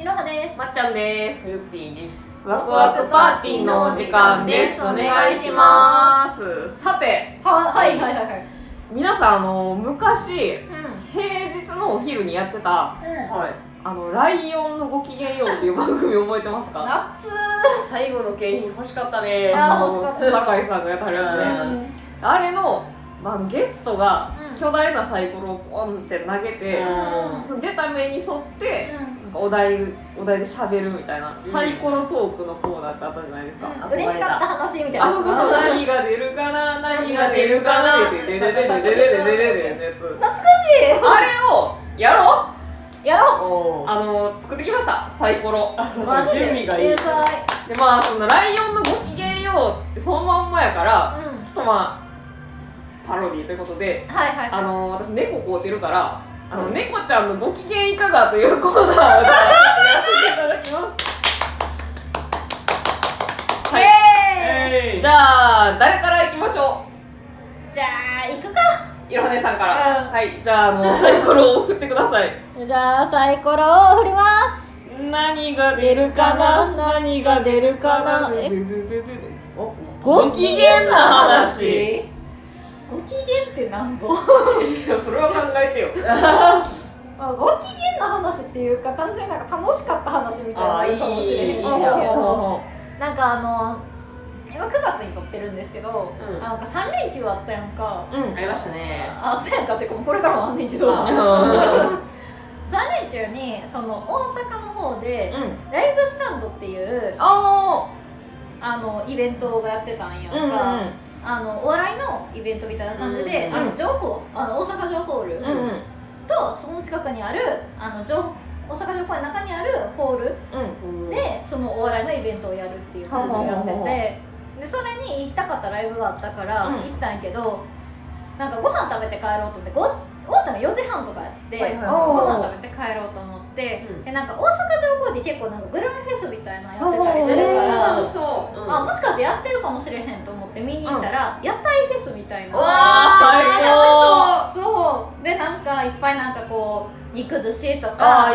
いろはです。まっちゃんです。ゆっぴーです。ワクワクパーティーのお時間です。お願いします。す。さて、ははいはいはい。はい皆さんあの昔う平日のお昼にやってたんうん。はい。あのライオンのごきげんようっていう番組覚えてますか？夏。最後の景品欲しかったね。あー欲しかった。小坂井さんがやってはるやつうね。あれの、まあ、ゲストがうん。巨大なサイコロをポンって投げて、うん。その出た目に沿って。かお題お題で喋るみたいな、うんサイコロトークのコーナーってあったじゃないですか、うん嬉しかった話みたいなあ、そうそう何が出るかな、何が出るかな、でででででででででで。懐かしあれをやろう。いやろおーあの作ってきました、サイコロ。準備がいいで、まあそのライオンのごきげんようってそのまんまやから、うんちょっとまあパロディーということで、はいはいあの私猫飼うてるから。あの猫ちゃんのご機嫌いかがというコーナーをじゃあやらせていただきます。はい。イエーじゃあ誰からいきましょじゃあ行くか。ういろはねさんから、うん。はい。じゃああのサイコロを振ってください。じゃあサイコロを振ります。何が出るかな？何が出るかな？え？おご機嫌な話ご機嫌ってなんぞ。いやそれは考えてよ。ま あ、ご機嫌な話っていうか単純になんか楽しかった話みたいなのかもしれへんけど。なんかあの今9月に撮ってるんですけど、うん。なんか3連休あったやんか。うんありましたね。ああったやんかっていうかこれからもあんねんけど。あ3連中にその大阪の方でうん。ライブスタンドっていうああのイベントがやってたんやんか、ーうんうんあのお笑いのイベントみたいな感じで、うんあの情報あの大阪城ホール、うんうん。とその近くにあるあの情大阪城公園の中にあるホールうん。でそのお笑いのイベントをやるっていうのをやっててでそれに行きたかったライブがあったからうん。行ったんやけど、なんかご飯食べて帰ろうと思ってご終わったの4時半とかやって、はいはいはい。ご飯食べて帰ろうと思って、うん。でなんか大阪城公園で結構なんかグルメフェスみたいなのやってたりするから。えー。そううんあもしかしてやってるかもしれへんと思って見に行ったら、屋台フェスみたいな。うわー最そう。でなんかいっぱいなんかこう肉寿司とあか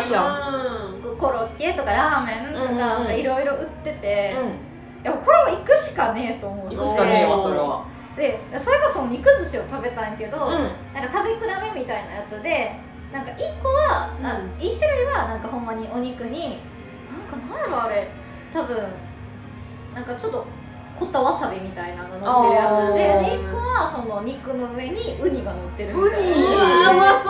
コロッケとかラーメンとかなんかいろいろ売ってて、ういやこれは行くしかねえと思ってん行くしかねえわそれは。でそれこそ肉寿司を食べたんやけど、うん。なんか食べ比べみたいなやつでなんか1個は、なうん。1種類はなんかほんまにお肉になんかなんやろあれ。多分なんかちょっと凝ったわさびみたいなのが乗ってるやつでで1個はその肉の上にウニが乗ってるみたいな。ウニ。うま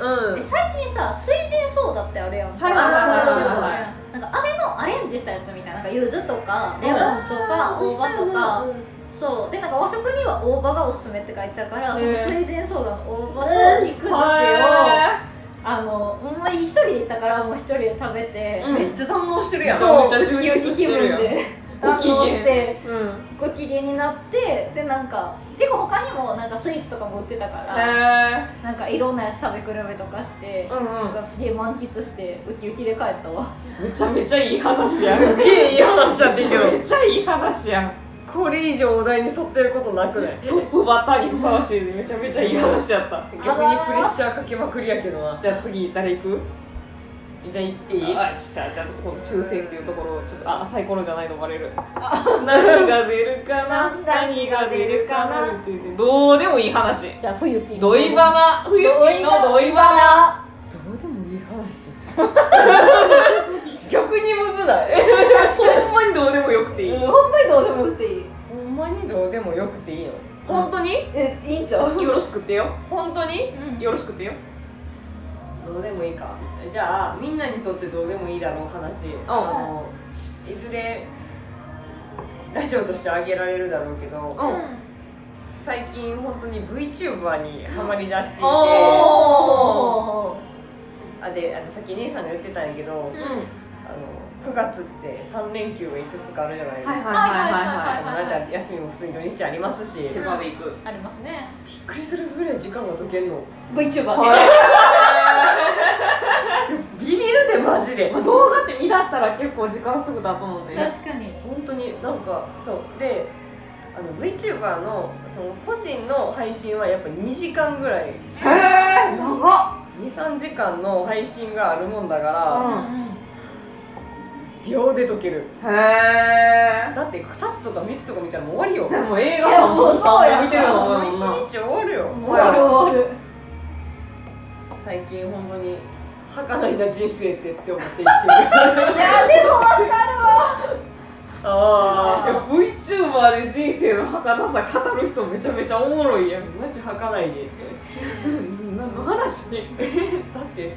そう。うん。で最近さ水前ソーダってあるやんはいはいはいはいはい。なんかあれのアレンジしたやつみたいななんか柚子とかレモンとか大葉とか。そうでなんか和食には大葉がおすすめって書いてたからその水前ソーダの大葉と肉寿司をへあのほんまに一人で行ったからもう一人で食べて、うんめっちゃ堪能してるやん。そう。めっちゃ充ウキウキ気分で堪能してーうん。ご機嫌。になってでなんか結構他にもなんかスイーツとかも売ってたから、へなんかいろんなやつ食べ比べとかしてえ、うんうん。なんかすげえ満喫してウキウキで帰ったわ。めちゃめちゃいい話やん。すげえいい話だってんけどめっちゃいい話やん。これ以上お題に沿ってることなくない？トップバッターにふさわしいめちゃめちゃいい話やった。逆にプレッシャーかけまくりやけどな。じゃあ次誰行く？じゃあ行っていい？よっしゃじゃあこの抽選っていうところをちょっとあ。サイコロじゃないとバレる。何が出るかな？何が出るかな？って言ってどうでもいい話。じゃあ冬ピンドイバナ。冬ピンのドイバナ。どうでもいい話。逆にむずない？ほんまにどうでもよくていい。ほんまにどうでも打っていい。ほんまにどうでもよくていいの。本当に？えいいんちゃう？よろしくってよ。本当にうん。よろしくってよどうでもいいか。じゃあみんなにとってどうでもいいだろう話、あのいずれラジオとしてあげられるだろうけど、うん。最近本当に VTuber にハマりだしていて。おおあであのさっき姉さんが言ってたんやけど、うん。あの9月って3連休がいくつかあるじゃないですか、はいはいはいはいはいまあなんか休みも普通に土日ありますし、千葉で行く。ありますね。びっくりするぐらい時間が解けんの。VTuber ビビるでマジで。まあ動画って見出したら結構時間すぐ経つもんね。確かに。本当になんかそう。であの VTuber のその個人の配信はやっぱ2時間ぐらい。へえ長っ。23時間の配信があるもんだから、うんうん。秒で解ける。へえだって2つとか3つとか見たらもう終わりよ。それもう映画もうそうやん見てるのもうもんな1日終わるよ。終わる終わる最近本当に儚いな人生ってって思って生きてる。いやでもわかるわ。あいや VTuber で人生の儚さ語る人めちゃめちゃおもろいやん。マジ儚いで何の話？だって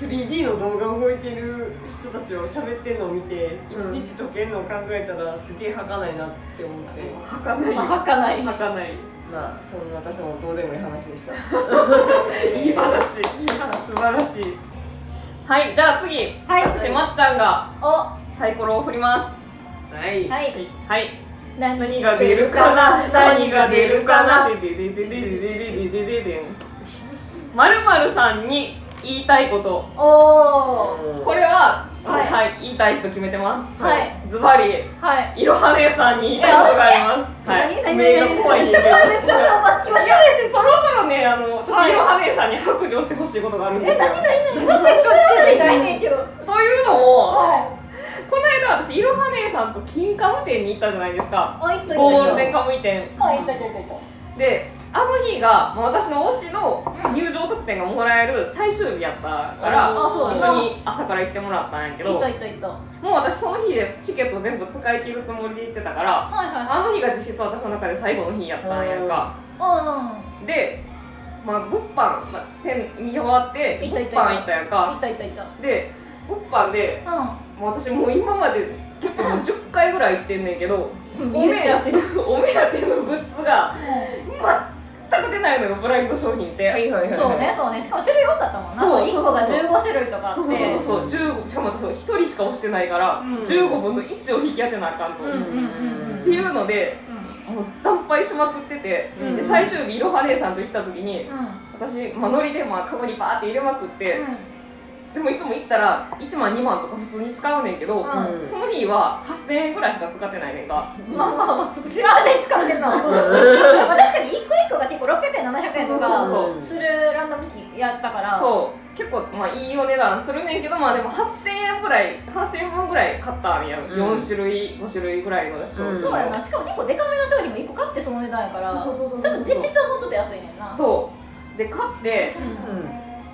3D の動画動いてる人たちを喋ってんのを見て一うん。日解けんのを考えたらすげえ儚いなって思って。儚い。まあ儚い。儚い。まあそんな私もどうでもいい話でした。い はいじゃあ次。はい。私まっちゃんがお。サイコロを振ります。はい。はい。はい。何何が出るかな何が出るかなでででででででででででまるまるさんに言いたいこと。おおこれははい。はい言いたい人決めてます。はい。ズバリはい。いろは姉さんに言いたいことがあります。はい。何？何？何？怖いんでちょっと待ってちょっと待っていやそろそろねあの私、はいいろは姉さんに白状してほしいことがあるんですよ。え何？何？何？まさかしてないねんけどというのもはこの間私いろは姉さんと金カム店に行ったじゃないですかゴールデンカムイ店あいったいったいったいったであの日がまあ私の推しの入場特典がもらえる最終日やったから、あそう一緒に朝から行ってもらったんやけどいもったいった。た私その日でチケット全部使い切るつもりで行ってたからいはい。あの日が実質私の中で最後の日やったんやんか。うんでまあ物販、まあ、店見終わって物行った行った。販行ったやんいっかたたいった。で物販でうもう私もう今まで結構もう10回ぐらい行ってんねんけどんお目言っちゃってる。お目当てのグッズが全く出ないのよブラインド商品って、いはいそうねそうね。しかも種類多かったもんな。そう1個がそうそう15種類とかあって。そうそうそうそう。15しかも私1人しか押してないから、うん。15分の1を引き当てなあかんと、うんうんっていうのでもう惨敗しまくってて、うん。で最終日いろは姉さんと行った時に私、まあ、ノリでまあカゴにバーって入れまくって、でもいつも行ったら1万2万とか普通に使うねんけど、うん。その日は8000円ぐらいしか使ってないねんか、まあまあまあ知らない使ってんな。まあ確かに1個1個が結構600円700円とかするランダム機やったから。そう。結構まあいいお値段するねんけどまあでも8000円ぐらい8000円分ぐらい買ったんや、うん。4種類5種類ぐらいのやつ。をうん。そうやな。しかも結構デカめの商品も1個買ってその値段やから。そうそうそうそう多分実質はもうちょっと安いねんな。そう。で買って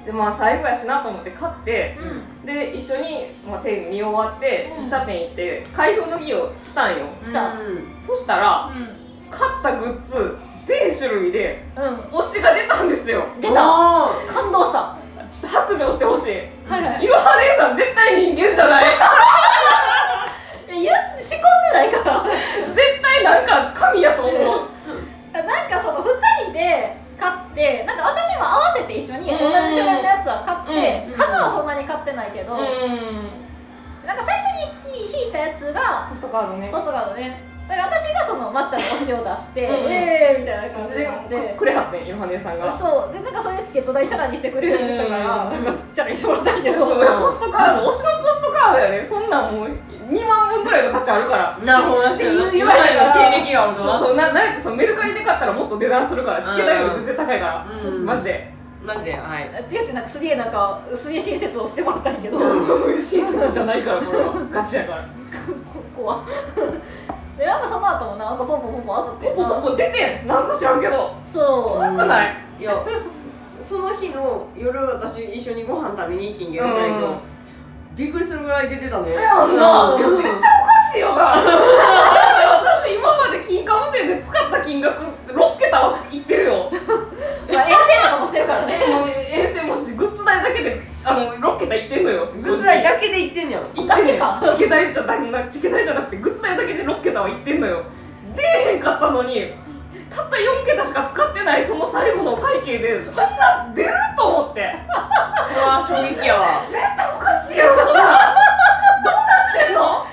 でまあ最後やしなと思って買ってうん。で一緒に、まあ、店見終わってうん。喫茶店行って開封の儀をしたんよ。した。そしたらうん。買ったグッズ全種類でうん。推しが出たんですよ。出た。あ感動した。ちょっと白状してほしい。はいはい。いろは姉さん絶対人間じゃない。え言って仕込んでないから。絶対なんか神やと思うなんかその2人で買ってなんか私も合わせて一緒に同じ種類のやつは買って、うん数はそんなに買ってないけど、うん。なんか最初に引いたやつがポストカードね。ポストカードね。だから私がその抹茶の推しを出してうん。うんえーみたいな感じで。でくれはってんいろは姉さんが。そう。でなんかそういうチケット代チャラにしてくれるって言ったから、うん。なんかチャラにしてもらったんやけど。そうポストカード推しのポストカードやね。そんなんもう2万分ぐらいの価値あるから。なるほどって言われたから。経歴があるそうそう。ななそのメルカリで買ったらもっと値段するからチケ代より全然高いから、うん。マジでマジではい。って言ってなんかすげえなんかすげえ親切をしてもらったんやけど、うん。親切じゃないからこれは。ガチやから。ここは。でなんかその後もなんかポンポンポンポン当たってポンポンポン出てん。なんか知らんけど。そう。怖くない？いや。その日の夜私一緒にご飯食べに行ってんけど、うん。びっくりするぐらい出てたね。そやんな、うんいや絶対おかしいよな。だって私今まで金貨無店で使った金額6桁はいってるよもしてるからね。えもう遠征もしてグッズ代だけであの6桁いってんのよ。グッズ代だけで行ってんじゃんいってんねんだけかチケ代じゃなチケ代じゃなくてグッズ代だけで6桁はいってんのよ。出えへんかったのにたった4桁しか使ってないその最後のお会計でそんな出ると思って。それは衝撃やわ。絶対おかしいやろこんな。んどうなってんの？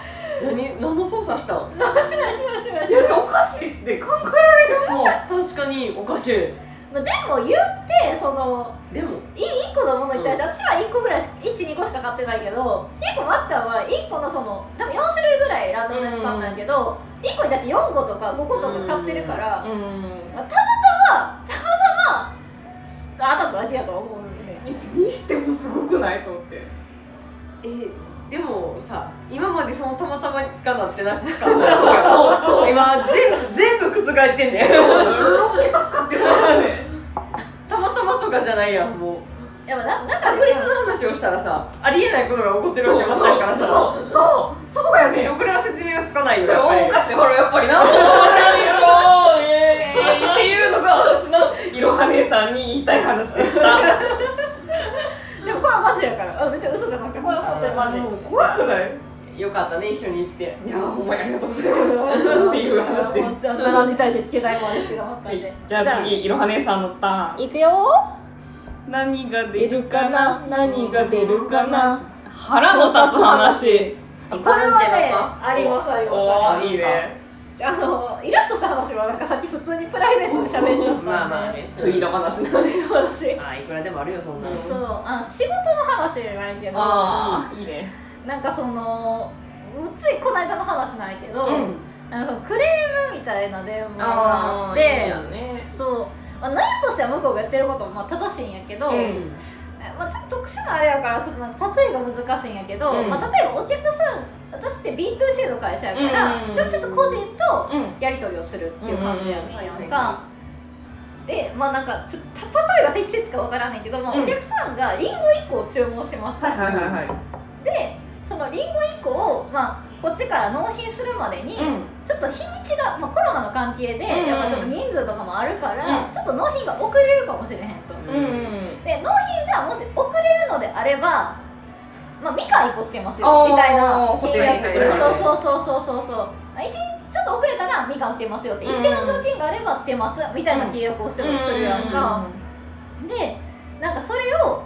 何何の操作したん？してないしてないしてないしい。やてないおかしいって考えられるもう確かにおかしい。まあでも言ってそのでも。い1個のものに対して、私は1個ぐらい12個しか買ってないけど結構まっちゃんは1個のその多分4種類ぐらいランダムのやつ買ったんやけど、1個に対して4個とか5個とか買ってるから、うん。まあ、たまたまたまたま当たっただけやとは思うねにしてもすごくないと思って。えでもさ今までそのたまたまがなってなかった そうそう今全部全部覆ってんねん6桁使ってる話とかじゃないやんもう。やっぱななんか確率の話をしたらさありえないことが起こってるわけばっかりからさ。そうそうそうやねんこれは説明がつかないよそれしいほらやっぱりなっていうのが私のいろは姉さんに言いたい話でしたでもこれはマジやからあ別に嘘じゃなくてこれは本当にマジ怖くないよかったね一緒に行っていやーほんまにありがとうございますっていう話ですじゃあ並んでたいで聞けないまでして頑張ったんでじゃあ次いろは姉さんのターンいくよ何が出るかな？何が出るかな？腹の立つ話。これはねありますありますいいね。あのイラッとした話はなんかさっき普通にプライベートで喋っちゃったんで、まあまあねちょいら話な私あいくらでもあるよそんなの、うん。そうあ仕事の話じゃないけど。ああいいね。なんかそのついこの間の話ないけど、うん。なんかそのクレームみたいな電話があってそう、まあ、何としては向こうがやってることもまあ正しいんやけど、うん。まあ、ちょっと特殊なあれやからちょっとなんか例えが難しいんやけど、うん。まあ、例えばお客さん私って B2C の会社やから、うん直接個人とうん。やり取りをするっていう感じやねんやうんんか。でまあなんかちょっと例えが適切かわからないけど、まあ、うん。お客さんがリンゴ1個を注文しました、はいはいはいはい。でそのリンゴ1個を、まあ、こっちから納品するまでに、うん。ちょっと日にちが、まあ、コロナの関係で、うんやっぱちょっと人数とかもあるから、うん。ちょっと納品が遅れるかもしれへんと。うん。で納品がもし遅れるのであれば、まあ、みかん1個つけますよみたいな補填してくれるそうそうそうそうそうそうちょっと遅れたらみかんつけますよって一定の条件があればつけますみたいな契約をしてもするやんか、でなんかそれを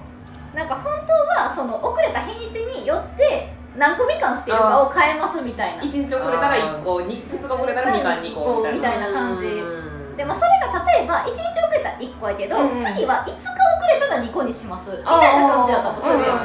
なんか本当はその遅れた日にちによって何個みかん捨てるかを変えますみたいな。一日遅れたら1個2日遅れたらみかん。2個みたいな。感じ。うんでもそれが例えば1日遅れたら1個やけど、うん。次は5日遅れたら2個にします。みたいな感じやったとする例えば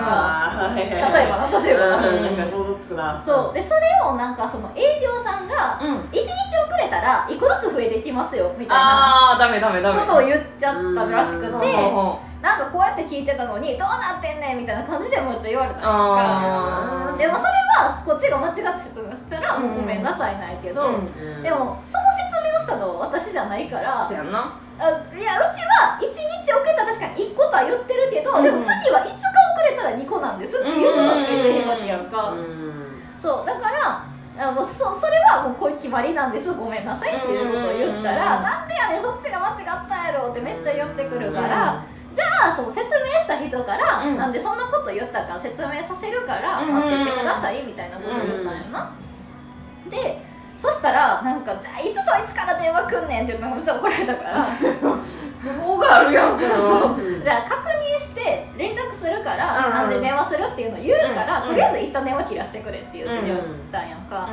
な例えば。なうん。なんか想像つくな。そう。でそれをなんかその営業さんがうん。1日遅れたら1個ずつ増えてきますよみたいなことを言っちゃったらしくうん。てうんなんかこうやって聞いてたのにどうなってんねんみたいな感じでもうちょい言われたんやんあー。かでもそれはこっちが間違って説明したらもうごめんなさいないけど、うん。うんでもその説明をしたのは私じゃないから。そうやんな。あいやうちは1日遅れたら確かに1個とは言ってるけど、うん。でも次は5日遅れたら2個なんですっていうことしか言えへんわけやんか、うん。そうだからあもうそそれはもうこういう決まりなんですごめんなさいっていうことを言ったら、うん。なんでやねんそっちが間違ったやろってめっちゃ言ってくるから、じゃあその説明した人から、うん。なんでそんなこと言ったか説明させるからうん。待っててくださいみたいなことを言ったんやな、でそしたらなんか「じゃあいつそいつから電話くんねん」って言うのがめっちゃ怒られたから都合があるやんそれはじゃあ確認して連絡するからうん何時に電話するっていうのを言うから、うんとりあえず一旦電話切らしてくれって言って電話切ったんやんか、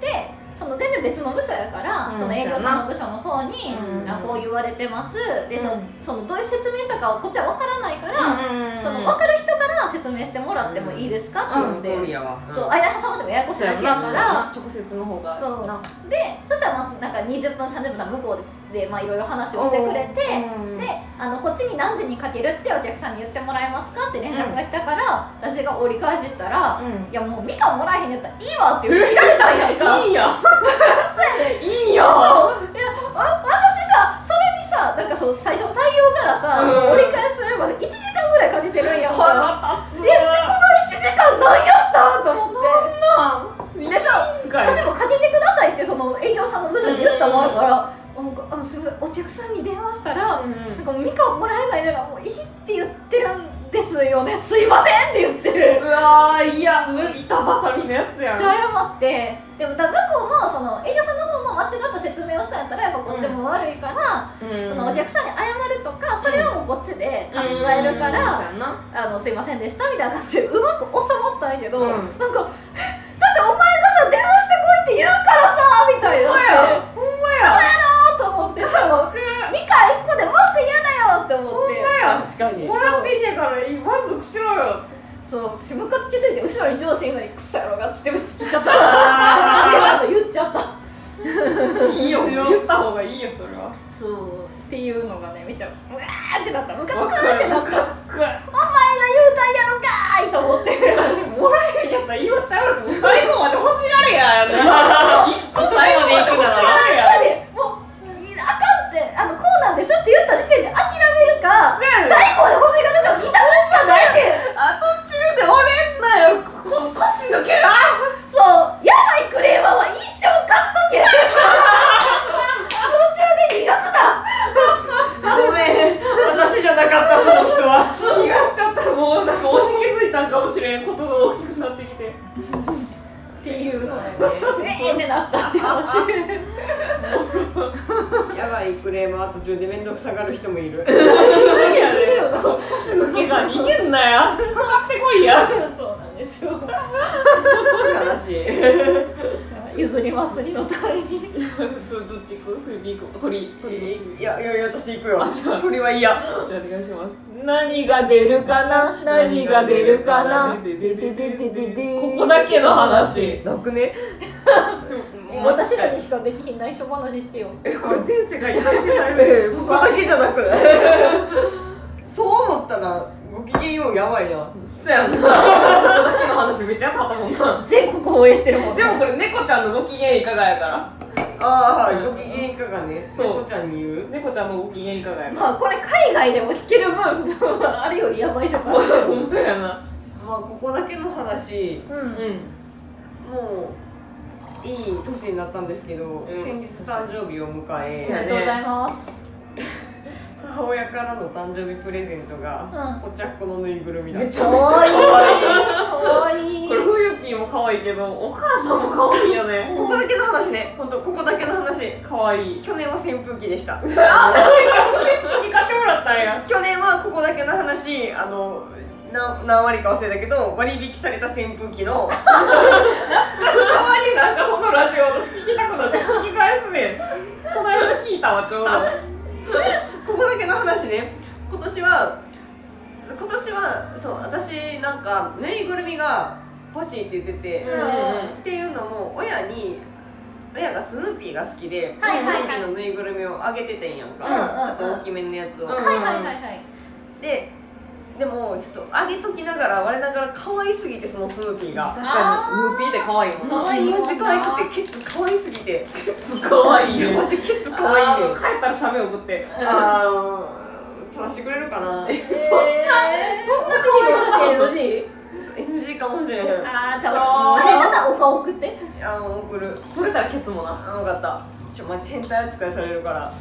でその全然別の部署やから、うん。その営業さんの部署の方に、こう言われてます。でそそのどういう説明したかをこっちは分からないから、うんその分かる人から説明してもらってもいいですかって言うん。で、通りやわそう。間に挟まってもややこしいだけやから、直接の方がそう。なでそしたらまあなんか20分30分向こうでまあいろいろ話をしてくれて、うん。であのこっちに何時にかけるってお客さんに言ってもらえますかって連絡が来たから、私が折り返ししたら、うん。いやもうみかんもらえへんやったらいいわって言って切られたんやんか。いいるから、やな。あのすいませんでしたみたいな感じでうまく収まったんやけど、うん。なんかえだってお前がさ電話してこいって言うからさみたいな。ほんまや。ほんまやと思ってしかもミカ1個で文句嫌だよって思って。確かに。もらってんねやから満足しろよ。そう。私ムカつきすぎて後ろに上司いるのに「クソやろが」っつってぶつ切っちゃった。あ と言っちゃった。いいよ。言った方がいいよそれは。そうっていうのがねめっちゃう。わーってなった。ムカつくーってなった。お前が言うたんやろかーいと思って。もらえへんやったら言わちゃう最後まで欲しがれや。最後まで欲しがれや。もういあかんって。あのこうなんですって言った時点で諦めるか最後まで欲しがるか見た目しかないであ途中で折れんなよ。こ腰抜けなそうやばいクレーマーは一生買っとけ途中で逃がすなごめん私じゃなかったその人は逃がしちゃったらもうなんかおじけづいたんかもしれんことが大きくなってきて。っていうのでね。えーってなったって話。やばいクレーマー途中で面倒くさがる人もいる。いやね腰抜けが逃げんなや。かかってこいやそうなんですよ悲しい譲り祭りのためにどどっち行く？フビ行く鳥鳥どっちいやいやいや私行くよ。鳥は嫌じゃあお願いします。何が出るかな？何が出るかな？ででででででで。ここだけの話。なくね？私らにしかできひん内緒話してよ。えこれ全世界に配信される？ええここだけじゃなく そう思ったらご機嫌ようやばいな。そやんなめっちゃあったもんな。全国応援してるもんでもこれ猫ちゃんのご機嫌いかがやから。ああご機嫌いかがね。猫ちゃんに言う？猫ちゃんのご機嫌いかがやから。まあこれ海外でも弾ける分あれよりやばい説あるほんまやな。まあここだけの話。うん。うんもういい年になったんですけど、ん。先日誕生日を迎あえそうやりがとうございます 母親からの誕生日プレゼントが、うん。ぽちゃっこのぬいぐるみだめった。ちゃめちゃかわい。い可愛い。これふゆぴーも可愛いけどお母さんも可愛いよね。ここだけの話ね。本当ここだけの話。可愛い。去年は扇風機でした。吹き買ってもらったんや。去年はここだけの話。あのな何割か忘れたけど割引された扇風機の。私たまになんかそのラジオ私聞きたくなって聞き返すねん。この間聞いたわちょうど今年は今年はそう私なんかぬいぐるみが欲しいって言ってて、うんうんっていうのも親に親がスヌーピーが好きで、はいはいはい。スヌーピーのぬいぐるみをあげててんやんか、うんうんうん。ちょっと大きめのやつを、うんはいはいはいはい。ででもちょっとあげときながら我ながら可愛すぎてそのスヌーピーが。確かに。ヌーピーって可愛いもん可愛いよマジ可愛くてケツ可愛すぎて。可愛いよ。マジケツ可愛いよ。帰ったら写メ送って。あの撮らしてくれるかな。えー、そんなそんな写真 NG? NG かもしれへん。あーじゃそう。ああれだったらお顔送って。あの送る。取れたらケツもな。あ分かった。ちょマジ変態扱いされるから。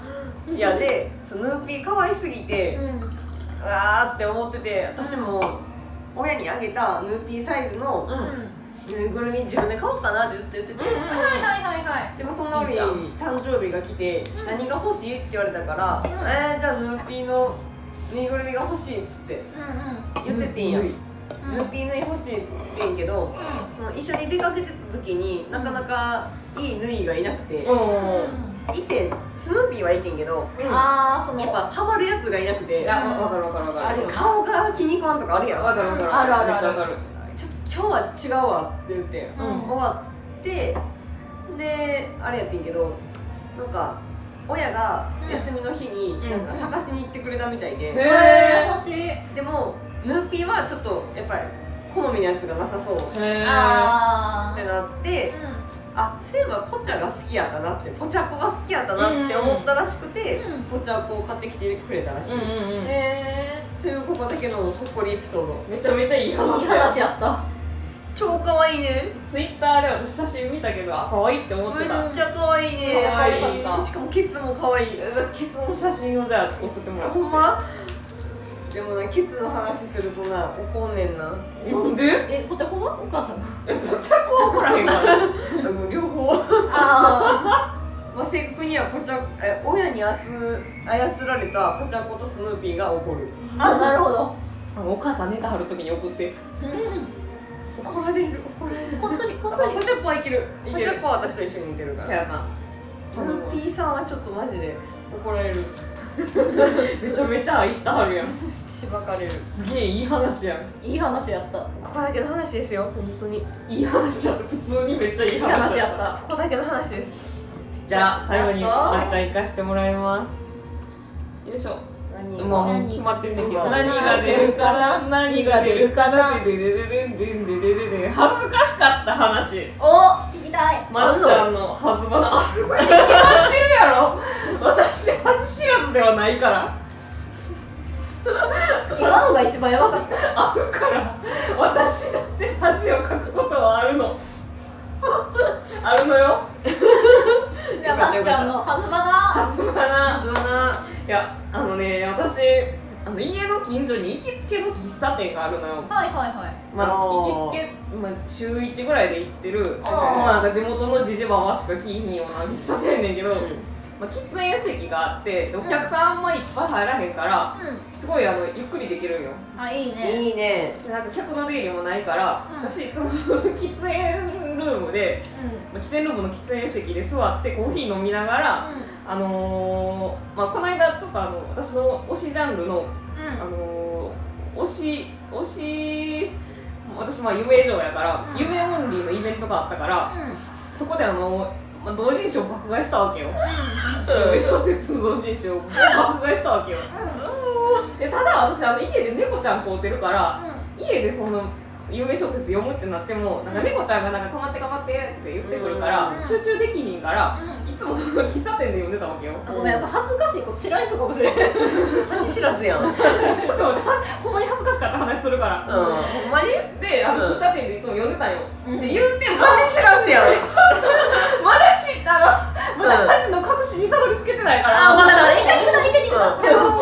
いやでそのヌーピー可愛すぎてうん。うわーって思ってて私も親にあげたヌーピーサイズのうんぬいぐるみ自分で買おうかなってずっと言ってて、うんうんはいはいはいはい。でもそん。な折い誕生日が来てうん。何が欲しいって言われたから、うん。えー、じゃあヌーピーのぬいぐるみが欲しいっつってうん言っててんや、うん。ヌーピーぬい欲しいって言ってんけどその一緒に出かけてた時になかなかいいぬいがいなくて、うん。いてんスヌーピーはいてんけどうん。ああそのやっぱハマるやつがいなくていやわわかるわかるわかる。顔が気に食わんとかあるやん。わかるわかる。あるあるある今日は違うわって言って、うん。終わってであれやってんけどなんか親が休みの日にうん。なんか探しに行ってくれたみたいで、へえー、優しい。でもヌーピーはちょっとやっぱり好みのやつがなさそう。っへー。あてなってーあそういえばポチャが好きやったなってポチャコが好きやったなって思ったらしくて、うん。ポチャコを買ってきてくれたらしい、うんうんうん。えというここだけのほっこりエピソード。めちゃめちゃいい話やった超可愛いね。ツイッターで私写真見たけどあ可愛いって思ってた。めっちゃ可愛いね可愛い。しかもケツも可愛いケツの写真をじゃあちょっと送ってもらって。ほんま？でもなケツの話するとな怒んねんな。なんで？えぽちゃこが？お母さんが。えぽちゃこは怒らへんからあの両方。あ まあ正確にはポチャえ親にあつ操られたポチャコとスヌーピーが怒る。ーあなるほど。お母さん寝たはる時に送って怒られる怒られる。こっそりこっそり。あポチャコはいけるいけるポチャコは私と一緒に寝てるから。そやな。スヌーピーさんはちょっとマジで。怒られる。めちゃめちゃ愛したはるやん。しばかれる。すげえいい話やん。いい話やった。ここだけの話ですよ本当に。いい話やった普通にめっちゃいいいい話話やった。たここだけの話です。じゃあ最後にラスト。まっちゃん行かしてもらいます。よいしょ。何もう何決まってんだけど。何が出るかな？何が出るかな？恥ずかしかった話。お聞きたい。まっちゃんのはずばな。あるに決まってるやろ。私恥知らずではないから。今のが一番やばかった。あるから。私だって恥をかくことはあるの。あるのよ。じゃあまっちゃんのはずばな。はずばな。いやあのね私家の近所に行きつけの喫茶店があるのよ。はいはいはい。まあ、行きつけ、まあ、週1ぐらいで行ってる。まあなんか地元のじじばばしか来いひんような喫茶店やねんけど、まあ、喫煙席があってでお客さんあんまいっぱい入らへんからうすごいあのゆっくりできるんよ。んあいいね。いいね。でなんか客の出入りもないから、うん。私いつも喫煙ルームで、うまあ、喫煙ルームの喫煙席で座ってコーヒー飲みながら、ん。あのーまあ、この間ちょっとあの私の推しジャンルのうんあのー、推し推し私まあ夢以上やから、うん。夢オンリーのイベントがあったからうん。そこであの、まあ、同人誌を爆買いしたわけよ、うん。夢 小説の同人誌を爆買いしたわけよ。でただ私あの家で猫ちゃん飼うてるから家でその夢小説読むってなってもなんか猫ちゃんがなんか「かまってかまって」って言ってくるから、うん。集中できひんからつもその喫茶店で読んでたわけよ。あごめんやっぱ恥ずかしいこと知らない人かもしれない 恥知らずやん。う んちょっとほんまに恥ずかしかった話するから、ほんまに？であのうん。喫茶店でいつも読んでたんよ、うん。で言うても恥知らずやん。まだ知ったのまだ話の隠しにたどり着けてないから。あ分かった一回聞くな一回聞く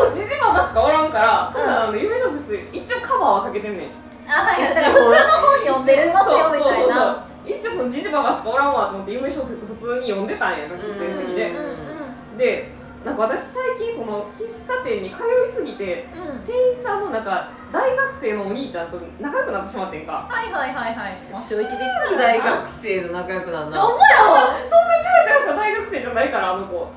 な。じじばばしかおらんから、そうなの夢小説一応カバーはかけてんねん。あはいはい。だから普通の本読んでるますよみたいな一応そのじじばばしかおらんわと思って夢小説普通に読んでたんや喫煙席で。うんでなんか私最近その喫茶店に通いすぎてうん。うん店員さんのなんか大学生のお兄ちゃんと仲良くなってしまってんか。はいはいはいはい。まあ週一大学生と仲良くなんなほんまやわそんなチャラチャラした大学生じゃないからあの子。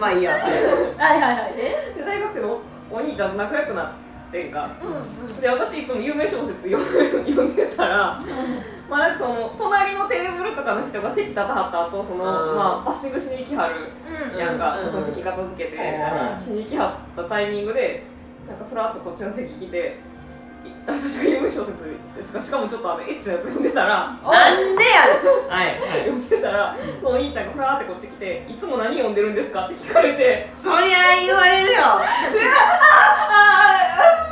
まあいいや。はいはいはい。は いでで大学生のお兄ちゃんと仲良くなってんか。うんうん。で私いつも有名小説読んでたらまあなんかその隣のテーブルとかの人が席立たはった後その、うんまあバッシングしに来はるうんやんか、うんその席片付けて、うんしに来はったタイミングでなんかふらっとこっちの席来てい 私が有名小説しかしかもちょっとあのエッチなやつ読んでたら なんでやねん はいはい。読んでたらそのお兄ちゃんがふらーってこっち来て「いつも何読んでるんですか?」って聞かれて。そりゃ言われるよ。ああ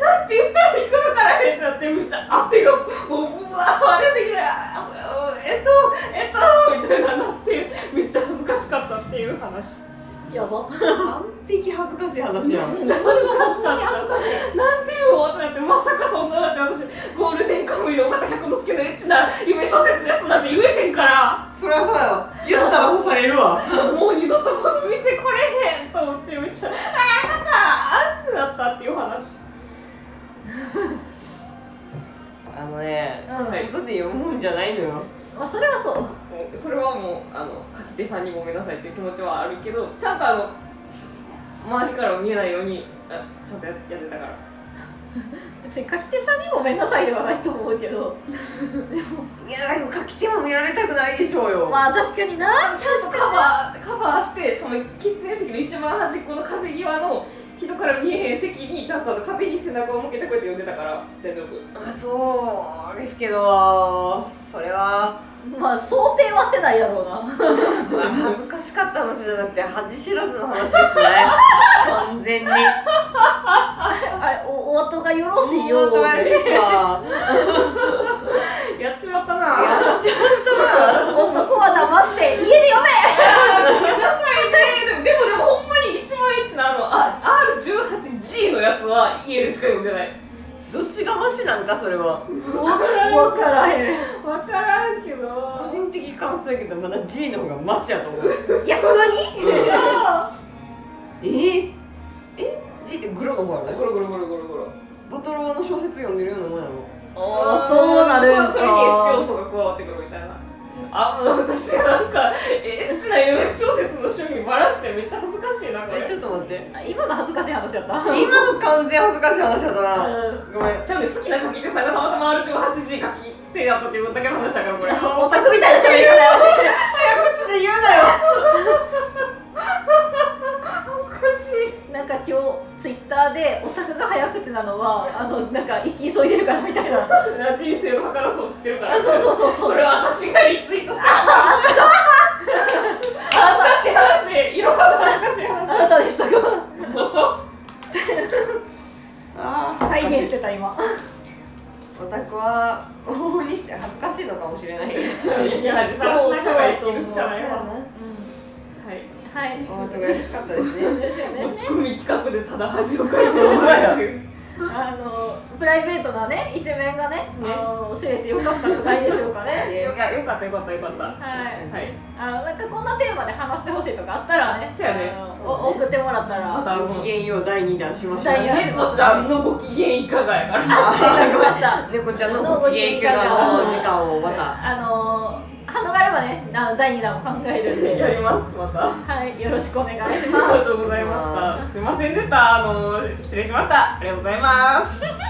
なんて言ったらいいか分からへんってなってむっちゃ汗がもううわー出てきてあえっとえっとみたいななってめっちゃ恥ずかしかったっていう話。やば。完璧恥ずかしい話。やんめっちゃ恥ずかしかった恥ずかしいなんていうってなってまさかそんなだって私ゴールデンカムイの方百之助のエッチな夢小説です。なんて言えへんから。そりゃそうやわ言ったら干されるわ。もう二度とこの店来れへんと思ってめっちゃああなたあってなったっていう話 あのねうん。外で読むんじゃないのよ。まあそれはそう。それはもうあの書き手さんにごめんなさいっていう気持ちはあるけどちゃんとあの周りからは見えないようにあちゃんとややってたから。別に書き手さんにごめんなさいではないと思うけど。いやでも書き手も見られたくないでしょうよ。まあ確かにな。ちゃんとカバーカバーしてしかも喫煙席の一番端っこの壁際の人から見えへん席にちゃんとあの壁に背中を向けてこうやって読んでたから大丈夫。あそうですけどそれは。まあ想定はしてないやろうな。恥ずかしかった話じゃなくて恥知らずの話ですね。完全に。あれおお後がよろしいようやっちまったな。やっちゃったな。男は黙って家で読め ごめんなさいねでもでもでもほんまに一番エッチなあのあ R18G のやつは家でしか読んでない。どっちがマシなんかそれは。わからんわからへん。分からんけど個人的感想やけどまだ G の方がマシやと思う。逆に？え？ー、え？G ってグロの方やろ？ゴロゴロゴロゴロゴロ。バトロワの小説読んでるようなもんやろ。ああそうなるんか。それにエッチ要素が加わってくるみたいな。あ私がなんな夢小説の趣味ばらしてめっちゃ恥ずかしいなこれ。えちょっと待って。あ今の恥ずかしい話やった。今の完全恥ずかしい話だったなうんごめんちゃうね好きな書き手さんがたまたま R18G 書き手やったっていうだけの話だからこれ。オタクみたいな喋り方や口で言うなよ。恥ずかしい。なんか今日ツイッターでオタクが早口なのはあのなんか生き急いでるからみたいな。人生の儚さを知ってるから。あそうそうそうそう。それは私がリツイートした恥ずかしい話色か恥ずかしいあ話。なたでしたかあー体現してた今。オタクは往々にして恥ずかしいのかもしれない。いやそうそうだと思う。しかない。わはい。はい。お後がよかったですね。ち込み企画でただ恥をかいてもらえるあのプライベートなね一面がねあの教えてよかったんじゃないでしょうかねよかよかったよかったよかったはいはいあのなんかこんなテーマで話してほしいとかあったらねそうやねお送ってもらったらまたごきげんよう第2弾しました猫ちゃんのご機嫌いかがやからあ 失礼しました猫ちゃんのごきげんいかがの時間をまたあの反応があればねあの第2弾も考えるんでやりますまたはいよろしくお願いしありますがとうございました。すいませんでした。あの失礼しました。ありがとうございます。